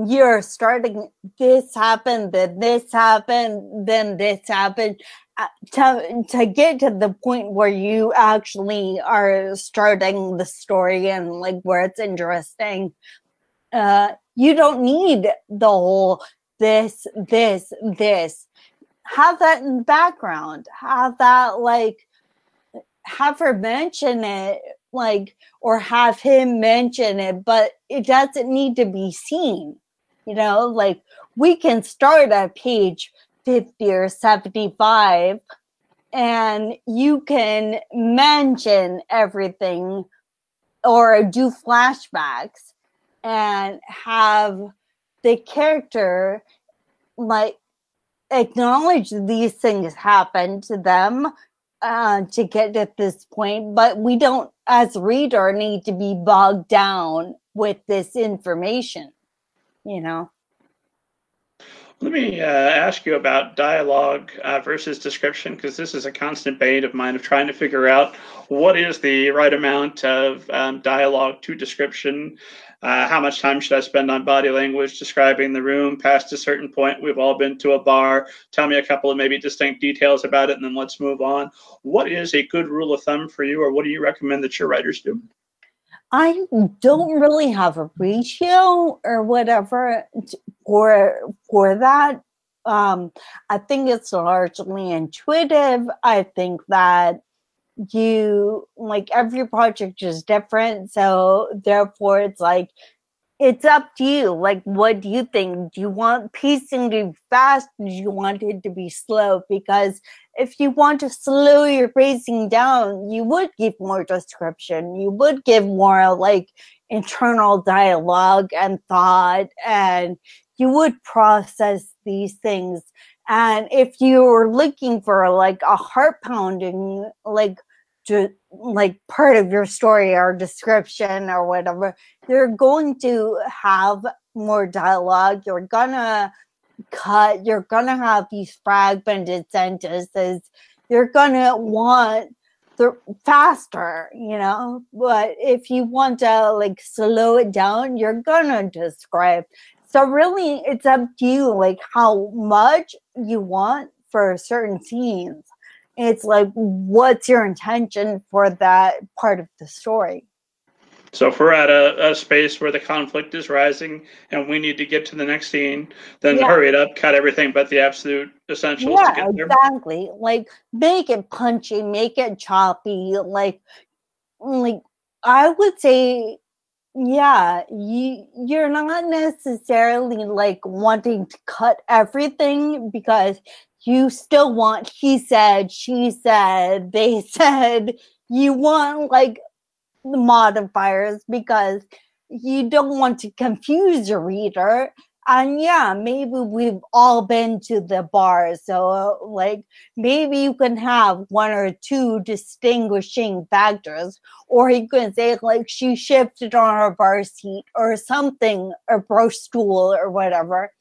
you're starting this happened, then this happened, then this happened. Uh, to, to get to the point where you actually are starting the story and like where it's interesting uh you don't need the whole this, this, this. Have that in the background. Have that like have her mention it like or have him mention it, but it doesn't need to be seen. You know, like we can start at page 50 or 75 and you can mention everything or do flashbacks and have the character like acknowledge these things happen to them uh, to get at this point, but we don't, as reader, need to be bogged down with this information. You know. Let me uh, ask you about dialogue uh, versus description, because this is a constant bait of mine of trying to figure out what is the right amount of um, dialogue to description. Uh, how much time should I spend on body language describing the room past a certain point? We've all been to a bar. Tell me a couple of maybe distinct details about it, and then let's move on. What is a good rule of thumb for you, or what do you recommend that your writers do? I don't really have a ratio or whatever for for that. Um, I think it's largely intuitive. I think that you like every project is different, so therefore it's like it's up to you. Like, what do you think? Do you want pacing to be fast? Do you want it to be slow? Because if you want to slow your pacing down, you would give more description. You would give more like internal dialogue and thought, and you would process these things. And if you're looking for like a heart pounding, like like part of your story or description or whatever, you're going to have more dialogue. You're gonna cut, you're gonna have these fragmented sentences. You're gonna want the faster, you know. But if you want to like slow it down, you're gonna describe. So really, it's up to you, like how much you want for certain scenes. It's like, what's your intention for that part of the story? So if we're at a, a, space where the conflict is rising and we need to get to the next scene, then yeah. hurry it up, cut everything but the absolute essentials. Yeah, exactly. Like make it punchy, make it choppy. Like, like I would say, yeah, you you're not necessarily like wanting to cut everything because you still want he said, she said, they said. You want like the modifiers because you don't want to confuse your reader. And yeah, maybe we've all been to the bar. So, like, maybe you can have one or two distinguishing factors, or you can say, like, she shifted on her bar seat or something, or broke stool or whatever.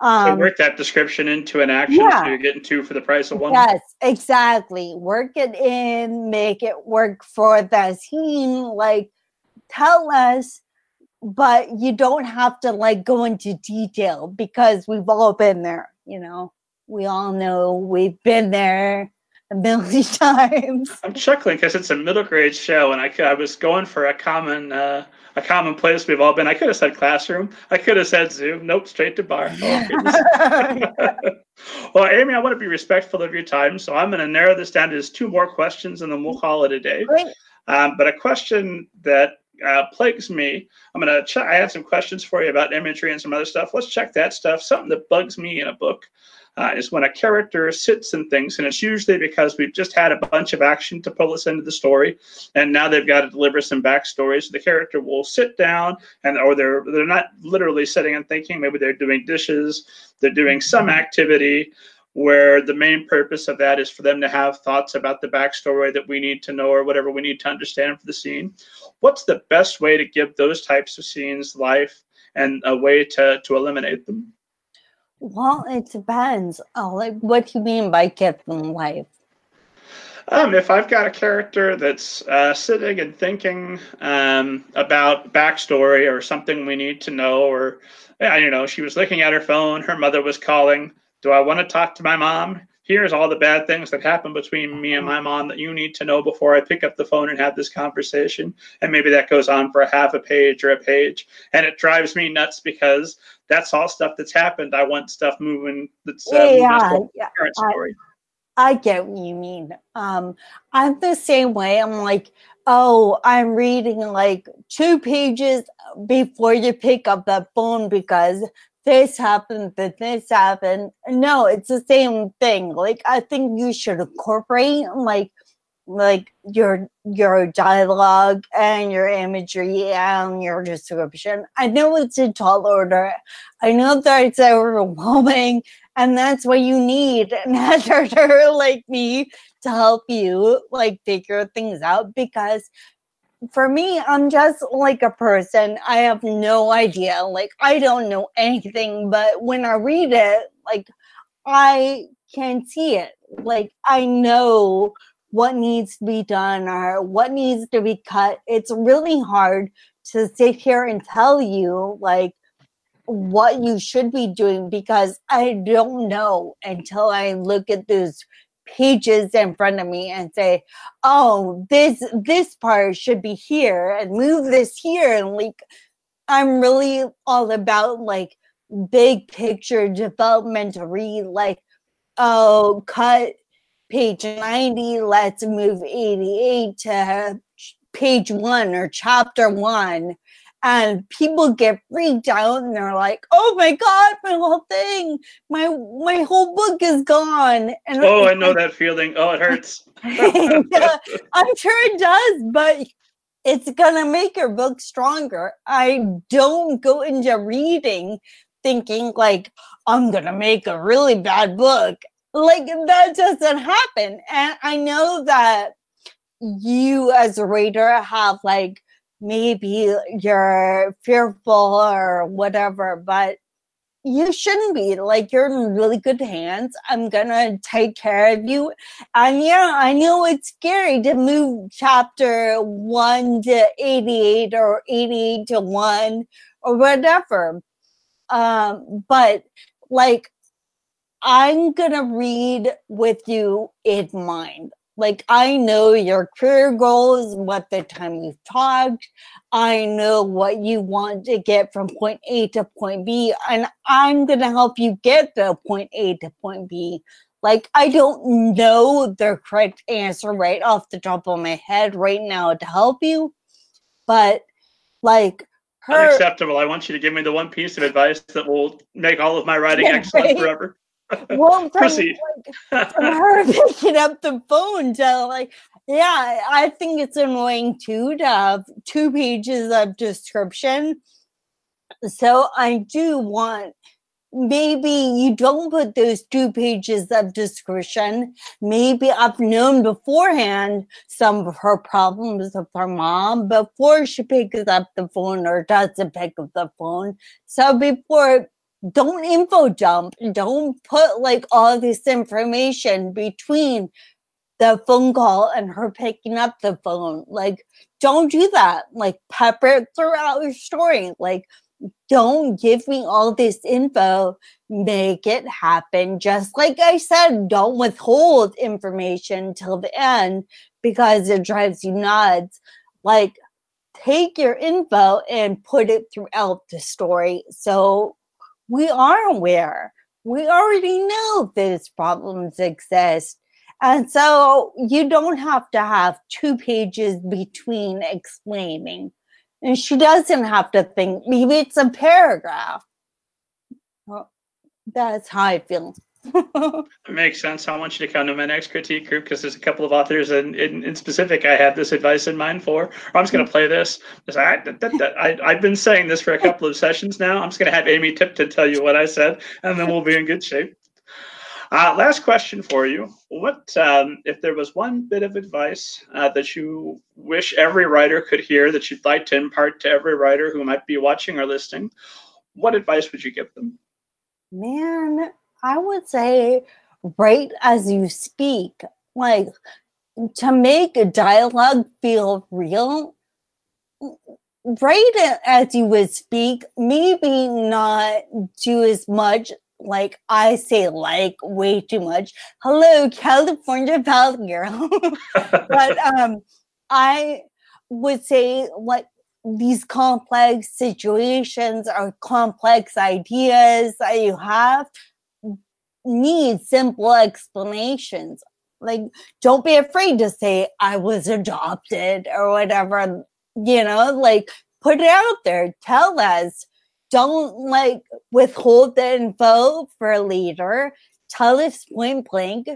Um, so work that description into an action yeah. so you're getting two for the price of one. Yes, exactly. Work it in, make it work for the scene. Like, tell us, but you don't have to like go into detail because we've all been there. You know, we all know we've been there a million times. I'm chuckling because it's a middle grade show, and I, I was going for a common uh, a common place we've all been. I could have said classroom. I could have said Zoom. Nope, straight to bar. Oh, well, Amy, I want to be respectful of your time, so I'm going to narrow this down to just two more questions, and then we'll call it a day. Um, but a question that uh, plagues me. I'm gonna check. I have some questions for you about imagery and some other stuff. Let's check that stuff. Something that bugs me in a book uh, is when a character sits and thinks, and it's usually because we've just had a bunch of action to pull us into the story, and now they've got to deliver some backstory. So the character will sit down, and or they're they're not literally sitting and thinking. Maybe they're doing dishes, they're doing some activity where the main purpose of that is for them to have thoughts about the backstory that we need to know or whatever we need to understand for the scene. What's the best way to give those types of scenes life and a way to to eliminate them? Well, it depends. Oh, like, what do you mean by give them life? Um, if I've got a character that's uh, sitting and thinking um, about backstory or something we need to know, or I don't know, she was looking at her phone, her mother was calling. Do I want to talk to my mom? here's all the bad things that happen between me and my mom that you need to know before I pick up the phone and have this conversation. And maybe that goes on for a half a page or a page. And it drives me nuts because that's all stuff that's happened. I want stuff moving that's uh, yeah, yeah. current story. I, I get what you mean. Um, I'm the same way. I'm like, oh, I'm reading like two pages before you pick up that phone because this happened, that this happened. No, it's the same thing. Like I think you should incorporate like like your your dialogue and your imagery and your description. I know it's a tall order. I know that it's overwhelming, and that's what you need an editor like me to help you like figure things out because for me, I'm just like a person. I have no idea. Like, I don't know anything, but when I read it, like, I can see it. Like, I know what needs to be done or what needs to be cut. It's really hard to sit here and tell you, like, what you should be doing because I don't know until I look at those pages in front of me and say, "Oh, this this part should be here and move this here." And like, I'm really all about like big picture development to read. Like, oh, cut page 90, let's move 88 to page one or chapter one and people get freaked out and they're like, "Oh my god, my whole thing, my my whole book is gone." And oh, I know that feeling. Oh, it hurts. I'm sure it does, but it's gonna make your book stronger. I don't go into reading thinking like I'm gonna make a really bad book. Like that doesn't happen, and I know that you as a reader have like maybe you're fearful or whatever, but you shouldn't be. Like you're in really good hands. I'm gonna take care of you. And yeah, I know it's scary to move chapter one to 88 or 88 to one or whatever. Um, but like I'm gonna read with you in mind. Like I know your career goals, what the time you've talked. I know what you want to get from point A to point B, and I'm gonna help you get to point A to point B. Like I don't know the correct answer right off the top of my head right now to help you, but like her, unacceptable. I want you to give me the one piece of advice that will make all of my writing excellent forever well, proceed. Like, from her picking up the phone to like, yeah, I think it's annoying too to have two pages of description. So I do want maybe you don't put those two pages of description. Maybe I've known beforehand some of her problems with her mom before she picks up the phone or doesn't pick up the phone. So before don't info dump. Don't put like all this information between the phone call and her picking up the phone. Like, don't do that. Like, pepper it throughout your story. Like, don't give me all this info. Make it happen. Just like I said, don't withhold information till the end because it drives you nuts. Like, take your info and put it throughout the story. So we are aware. We already know these problems exist. And so you don't have to have two pages between explaining. And she doesn't have to think, maybe it's a paragraph. Well, that's how I feel it makes sense. I want you to come to my next critique group because there's a couple of authors in, in, in, specific I have this advice in mind for. I'm just going to play this. I, that, I, I've been saying this for a couple of sessions now. I'm just going to have Amy Tipton tell you what I said, and then we'll be in good shape. Uh, last question for you. What, um, if there was one bit of advice uh, that you wish every writer could hear that you'd like to impart to every writer who might be watching or listening, what advice would you give them? Man, I would say write as you speak. Like to make a dialogue feel real, write it as you would speak. Maybe not do as much like I say like way too much. Hello, California pal girl. but um I would say like these complex situations or complex ideas that you have need simple explanations. Like, don't be afraid to say, I was adopted or whatever, you know, like put it out there. Tell us. Don't like withhold the info for later. Tell us point blank.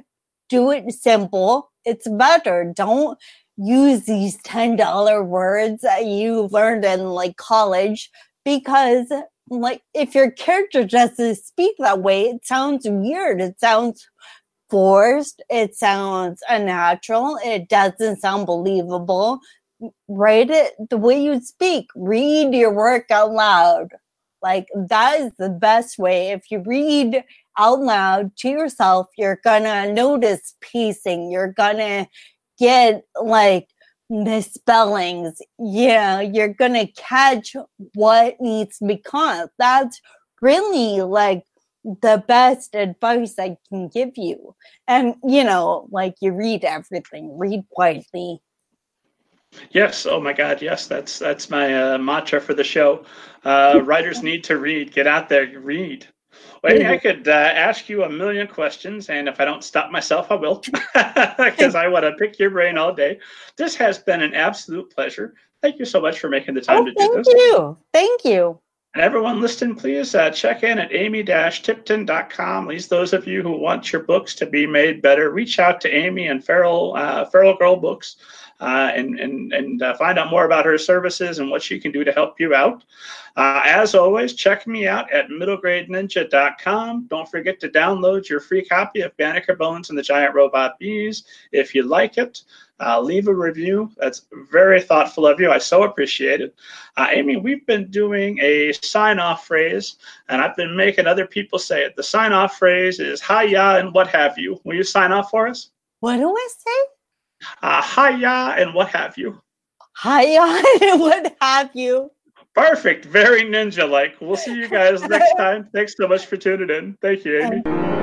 Do it simple. It's better. Don't use these $10 words that you learned in like college because like if your character doesn't speak that way, it sounds weird. It sounds forced. It sounds unnatural. It doesn't sound believable. Write it the way you speak. Read your work out loud. Like that is the best way. If you read out loud to yourself, you're gonna notice pacing. You're gonna get like misspellings, yeah, you're gonna catch what needs to be caught. That's really like the best advice I can give you. And you know, like you read everything, read quietly. Yes. Oh my God. Yes. That's that's my uh, mantra for the show. Uh, writers need to read. Get out there, read. Well, I could uh, ask you a million questions, and if I don't stop myself, I will, because I want to pick your brain all day. This has been an absolute pleasure. Thank you so much for making the time oh, to do this. Thank you. Thank you. And everyone listening, please uh, check in at amy-tipton.com. Please, those of you who want your books to be made better, reach out to Amy and Feral, uh, Feral Girl Books. Uh, and and and uh, find out more about her services and what she can do to help you out. Uh, as always, check me out at middlegradeninja.com. Don't forget to download your free copy of Banneker Bones and the Giant Robot Bees if you like it. Uh, leave a review. That's very thoughtful of you. I so appreciate it. Uh, Amy, we've been doing a sign off phrase, and I've been making other people say it. The sign off phrase is hiya and what have you. Will you sign off for us? What do I say? Uh, hiya and what have you. Hiya and what have you. Perfect. Very ninja like. We'll see you guys next time. Thanks so much for tuning in. Thank you, Amy.